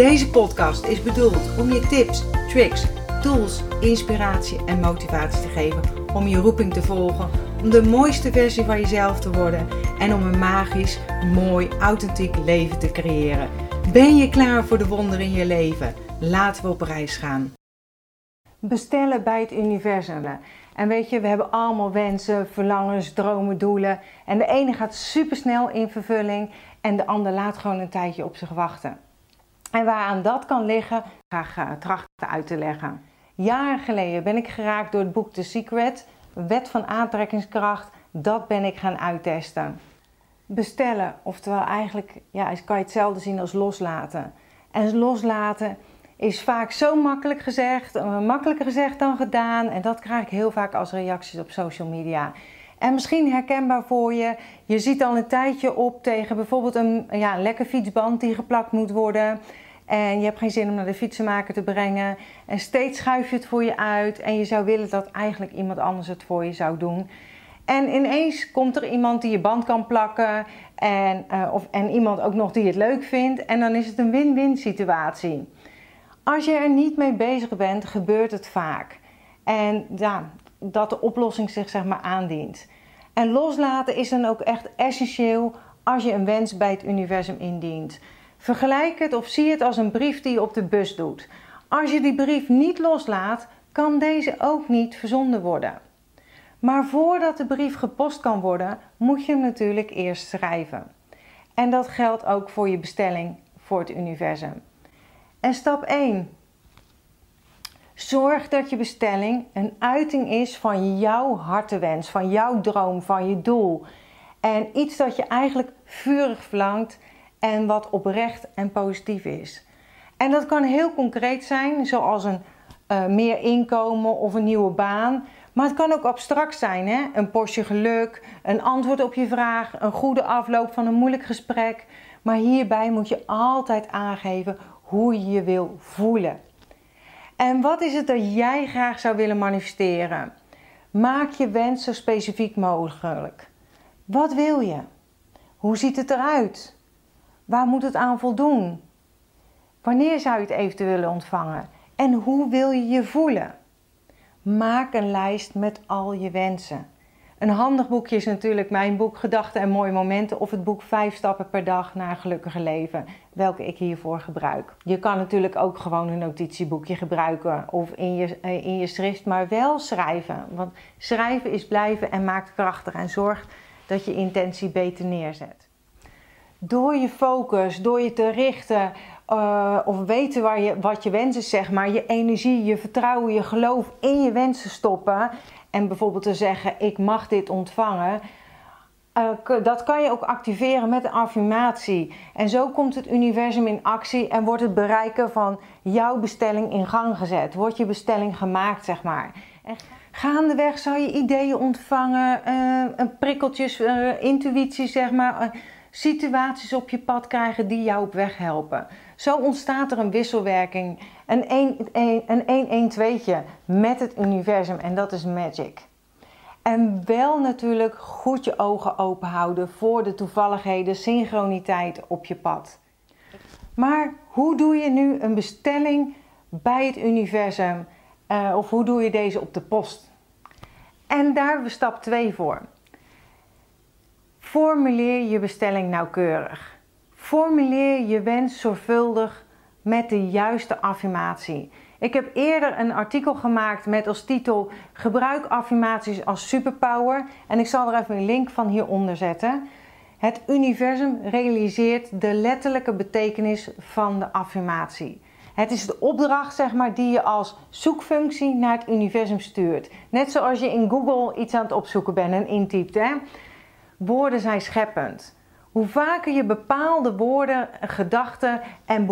Deze podcast is bedoeld om je tips, tricks, tools, inspiratie en motivatie te geven om je roeping te volgen, om de mooiste versie van jezelf te worden en om een magisch, mooi, authentiek leven te creëren. Ben je klaar voor de wonderen in je leven? Laten we op reis gaan. Bestellen bij het universum. En weet je, we hebben allemaal wensen, verlangens, dromen, doelen. En de ene gaat supersnel in vervulling en de ander laat gewoon een tijdje op zich wachten. En waaraan dat kan liggen, ik uh, trachten uit te leggen. Jaren geleden ben ik geraakt door het boek The Secret, Wet van Aantrekkingskracht. Dat ben ik gaan uittesten. Bestellen, oftewel eigenlijk ja, kan je hetzelfde zien als loslaten. En loslaten is vaak zo makkelijk gezegd, eh, makkelijker gezegd dan gedaan. En dat krijg ik heel vaak als reacties op social media. En misschien herkenbaar voor je, je ziet al een tijdje op tegen bijvoorbeeld een, ja, lekker fietsband die geplakt moet worden. En je hebt geen zin om naar de fietsenmaker te brengen. En steeds schuif je het voor je uit. En je zou willen dat eigenlijk iemand anders het voor je zou doen. En ineens komt er iemand die je band kan plakken. En, uh, of, en iemand ook nog die het leuk vindt. En dan is het een win-win situatie. Als je er niet mee bezig bent, gebeurt het vaak. En ja, dat de oplossing zich zeg maar aandient. En loslaten is dan ook echt essentieel als je een wens bij het universum indient. Vergelijk het of zie het als een brief die je op de bus doet. Als je die brief niet loslaat, kan deze ook niet verzonden worden. Maar voordat de brief gepost kan worden, moet je hem natuurlijk eerst schrijven. En dat geldt ook voor je bestelling voor het universum. En stap 1. Zorg dat je bestelling een uiting is van jouw hartewens, van jouw droom, van je doel. En iets dat je eigenlijk vurig verlangt en wat oprecht en positief is. En dat kan heel concreet zijn, zoals een uh, meer inkomen of een nieuwe baan. Maar het kan ook abstract zijn, hè? een portie geluk, een antwoord op je vraag, een goede afloop van een moeilijk gesprek. Maar hierbij moet je altijd aangeven hoe je je wil voelen. En wat is het dat jij graag zou willen manifesteren? Maak je wens zo specifiek mogelijk. Wat wil je? Hoe ziet het eruit? Waar moet het aan voldoen? Wanneer zou je het eventueel willen ontvangen? En hoe wil je je voelen? Maak een lijst met al je wensen. Een handig boekje is natuurlijk mijn boek Gedachten en Mooie Momenten of het boek 5 stappen per dag naar een gelukkige leven, welke ik hiervoor gebruik. Je kan natuurlijk ook gewoon een notitieboekje gebruiken of in je, eh, in je schrift, maar wel schrijven. Want schrijven is blijven en maakt krachtig en zorgt dat je intentie beter neerzet. Door je focus, door je te richten uh, of weten waar je, wat je wensen zeg maar, je energie, je vertrouwen, je geloof in je wensen stoppen en bijvoorbeeld te zeggen: Ik mag dit ontvangen. Uh, dat kan je ook activeren met een affirmatie. En zo komt het universum in actie en wordt het bereiken van jouw bestelling in gang gezet. Wordt je bestelling gemaakt, zeg maar. En gaandeweg zal je ideeën ontvangen, uh, prikkeltjes, uh, intuïtie, zeg maar situaties op je pad krijgen die jou op weg helpen. Zo ontstaat er een wisselwerking, een 1-1-2'tje met het universum en dat is magic. En wel natuurlijk goed je ogen open houden voor de toevalligheden, synchroniteit op je pad. Maar hoe doe je nu een bestelling bij het universum? Uh, of hoe doe je deze op de post? En daar hebben we stap 2 voor. Formuleer je bestelling nauwkeurig. Formuleer je wens zorgvuldig met de juiste affirmatie. Ik heb eerder een artikel gemaakt met als titel Gebruik affirmaties als superpower en ik zal er even een link van hieronder zetten. Het universum realiseert de letterlijke betekenis van de affirmatie. Het is de opdracht zeg maar, die je als zoekfunctie naar het universum stuurt. Net zoals je in Google iets aan het opzoeken bent en intypt. Hè? Woorden zijn scheppend. Hoe vaker je bepaalde woorden, gedachten en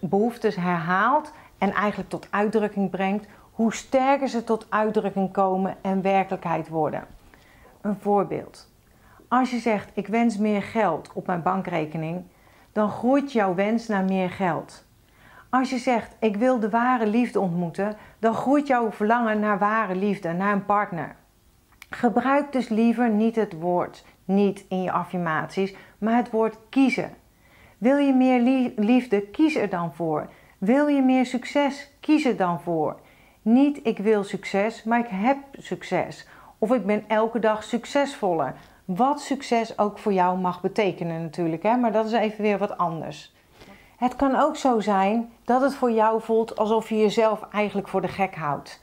behoeftes herhaalt en eigenlijk tot uitdrukking brengt, hoe sterker ze tot uitdrukking komen en werkelijkheid worden. Een voorbeeld. Als je zegt: Ik wens meer geld op mijn bankrekening, dan groeit jouw wens naar meer geld. Als je zegt: Ik wil de ware liefde ontmoeten, dan groeit jouw verlangen naar ware liefde, naar een partner. Gebruik dus liever niet het woord niet in je affirmaties, maar het woord kiezen. Wil je meer liefde, kies er dan voor. Wil je meer succes, kies er dan voor. Niet ik wil succes, maar ik heb succes. Of ik ben elke dag succesvoller. Wat succes ook voor jou mag betekenen natuurlijk, hè? maar dat is even weer wat anders. Het kan ook zo zijn dat het voor jou voelt alsof je jezelf eigenlijk voor de gek houdt.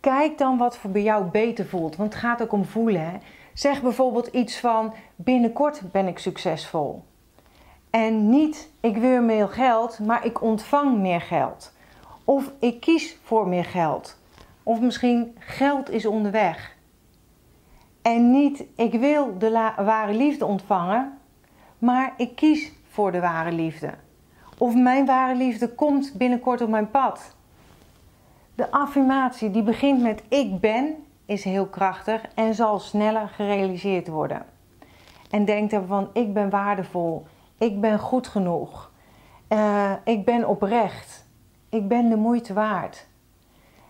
Kijk dan wat voor bij jou beter voelt, want het gaat ook om voelen. Hè? Zeg bijvoorbeeld iets van binnenkort ben ik succesvol. En niet ik wil meer geld, maar ik ontvang meer geld. Of ik kies voor meer geld. Of misschien geld is onderweg. En niet ik wil de ware liefde ontvangen, maar ik kies voor de ware liefde. Of mijn ware liefde komt binnenkort op mijn pad. De affirmatie die begint met ik ben is heel krachtig en zal sneller gerealiseerd worden. En denk ervan ik ben waardevol, ik ben goed genoeg, uh, ik ben oprecht, ik ben de moeite waard.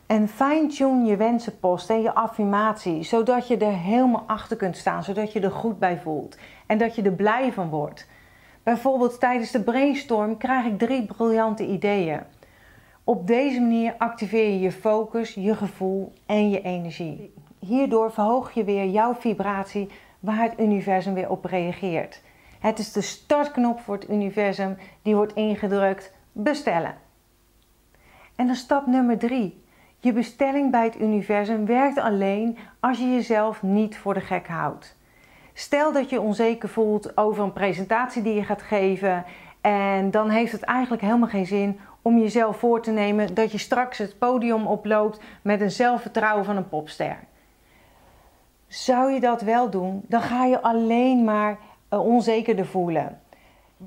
En fine-tune je wensenpost en je affirmatie, zodat je er helemaal achter kunt staan, zodat je er goed bij voelt en dat je er blij van wordt. Bijvoorbeeld tijdens de brainstorm krijg ik drie briljante ideeën. Op deze manier activeer je je focus, je gevoel en je energie. Hierdoor verhoog je weer jouw vibratie waar het universum weer op reageert. Het is de startknop voor het universum die wordt ingedrukt bestellen. En dan stap nummer drie. Je bestelling bij het universum werkt alleen als je jezelf niet voor de gek houdt. Stel dat je onzeker voelt over een presentatie die je gaat geven en dan heeft het eigenlijk helemaal geen zin om jezelf voor te nemen dat je straks het podium oploopt met een zelfvertrouwen van een popster. Zou je dat wel doen, dan ga je alleen maar uh, onzekerder voelen.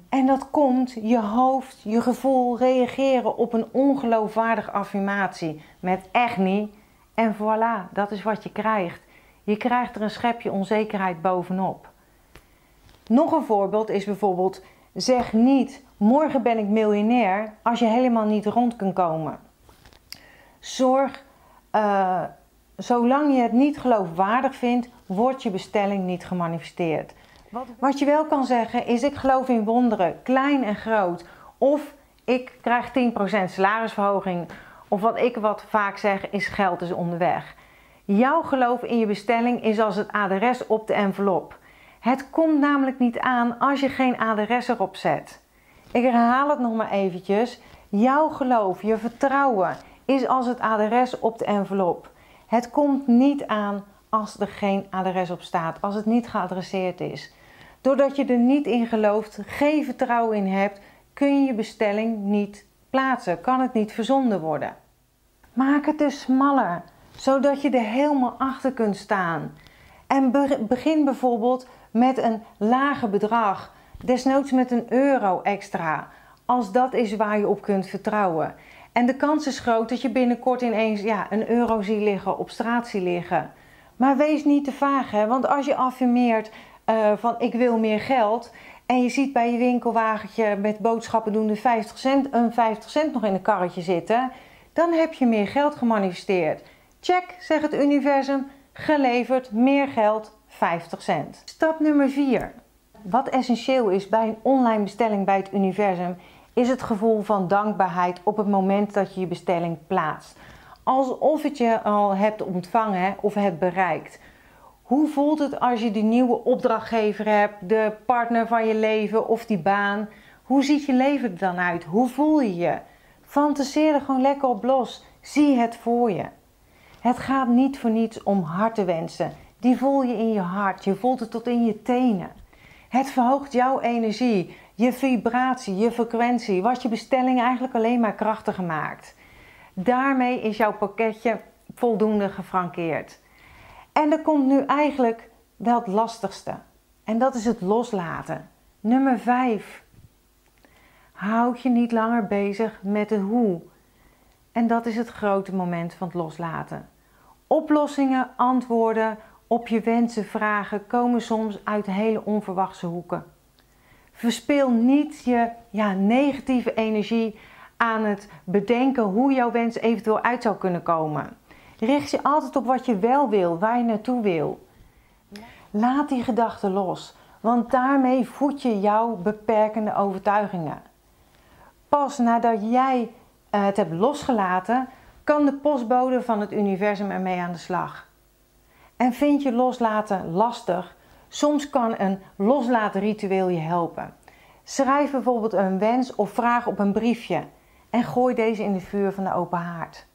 En dat komt je hoofd, je gevoel reageren op een ongeloofwaardige affirmatie met echt niet. En voilà, dat is wat je krijgt. Je krijgt er een schepje onzekerheid bovenop. Nog een voorbeeld is bijvoorbeeld: zeg niet morgen ben ik miljonair als je helemaal niet rond kunt komen. Zorg, uh, zolang je het niet geloofwaardig vindt, wordt je bestelling niet gemanifesteerd. Wat je wel kan zeggen is: ik geloof in wonderen, klein en groot. Of ik krijg 10% salarisverhoging. Of wat ik wat vaak zeg is: geld is onderweg. Jouw geloof in je bestelling is als het adres op de envelop. Het komt namelijk niet aan als je geen adres erop zet. Ik herhaal het nog maar eventjes. Jouw geloof, je vertrouwen is als het adres op de envelop. Het komt niet aan als er geen adres op staat, als het niet geadresseerd is. Doordat je er niet in gelooft, geen vertrouwen in hebt, kun je je bestelling niet plaatsen, kan het niet verzonden worden. Maak het dus smaller, zodat je er helemaal achter kunt staan. En begin bijvoorbeeld met een lager bedrag, desnoods met een euro extra, als dat is waar je op kunt vertrouwen. En de kans is groot dat je binnenkort ineens ja, een euro ziet liggen, op straat ziet liggen. Maar wees niet te vaag, hè? want als je affirmeert uh, van ik wil meer geld en je ziet bij je winkelwagentje met boodschappen doen de 50 cent, een 50 cent nog in een karretje zitten, dan heb je meer geld gemanifesteerd. Check, zegt het universum, geleverd, meer geld, 50 cent. Stap nummer 4. Wat essentieel is bij een online bestelling bij het universum, is het gevoel van dankbaarheid op het moment dat je je bestelling plaatst. Alsof het je al hebt ontvangen of hebt bereikt. Hoe voelt het als je die nieuwe opdrachtgever hebt, de partner van je leven of die baan? Hoe ziet je leven er dan uit? Hoe voel je je? Fantaseer er gewoon lekker op los. Zie het voor je. Het gaat niet voor niets om hartenwensen. Die voel je in je hart. Je voelt het tot in je tenen. Het verhoogt jouw energie, je vibratie, je frequentie, wat je bestelling eigenlijk alleen maar krachtiger maakt. Daarmee is jouw pakketje voldoende gefrankeerd. En er komt nu eigenlijk het lastigste. En dat is het loslaten. Nummer 5. Houd je niet langer bezig met de hoe. En dat is het grote moment van het loslaten. Oplossingen, antwoorden op je wensen, vragen komen soms uit hele onverwachte hoeken. Verspil niet je ja, negatieve energie aan het bedenken hoe jouw wens eventueel uit zou kunnen komen. Richt je altijd op wat je wel wil, waar je naartoe wil. Laat die gedachten los, want daarmee voed je jouw beperkende overtuigingen. Pas nadat jij eh, het hebt losgelaten, kan de postbode van het universum ermee aan de slag. En vind je loslaten lastig? Soms kan een loslatenritueel je helpen. Schrijf bijvoorbeeld een wens of vraag op een briefje en gooi deze in de vuur van de open haard.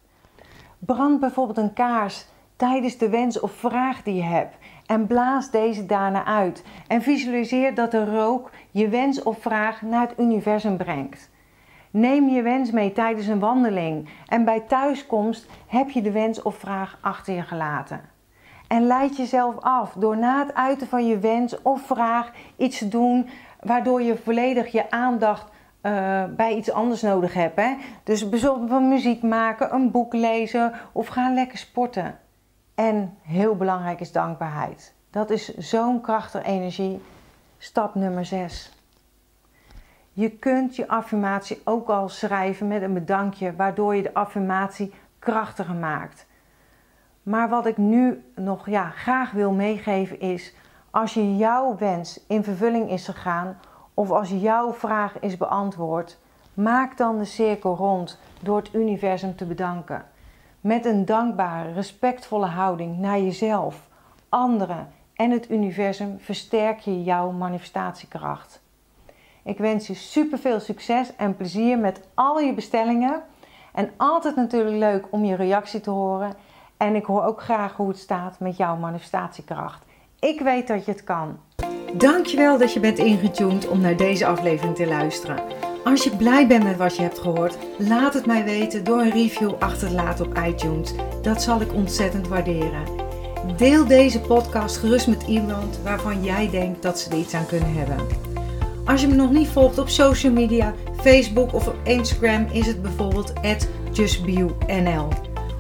Brand bijvoorbeeld een kaars tijdens de wens of vraag die je hebt en blaas deze daarna uit. En visualiseer dat de rook je wens of vraag naar het universum brengt. Neem je wens mee tijdens een wandeling en bij thuiskomst heb je de wens of vraag achter je gelaten. En leid jezelf af door na het uiten van je wens of vraag iets te doen waardoor je volledig je aandacht uh, bij iets anders nodig hebt. Hè? Dus bijvoorbeeld muziek maken, een boek lezen of gaan lekker sporten. En heel belangrijk is dankbaarheid. Dat is zo'n krachtige energie. Stap nummer 6. Je kunt je affirmatie ook al schrijven met een bedankje, waardoor je de affirmatie krachtiger maakt. Maar wat ik nu nog ja, graag wil meegeven is: als je jouw wens in vervulling is gegaan, of als jouw vraag is beantwoord, maak dan de cirkel rond door het universum te bedanken. Met een dankbare, respectvolle houding naar jezelf, anderen en het universum versterk je jouw manifestatiekracht. Ik wens je super veel succes en plezier met al je bestellingen. En altijd natuurlijk leuk om je reactie te horen. En ik hoor ook graag hoe het staat met jouw manifestatiekracht. Ik weet dat je het kan. Dankjewel dat je bent ingetuned om naar deze aflevering te luisteren. Als je blij bent met wat je hebt gehoord, laat het mij weten door een review achter te laten op iTunes. Dat zal ik ontzettend waarderen. Deel deze podcast gerust met iemand waarvan jij denkt dat ze er iets aan kunnen hebben. Als je me nog niet volgt op social media, Facebook of op Instagram is het bijvoorbeeld justbio.nl.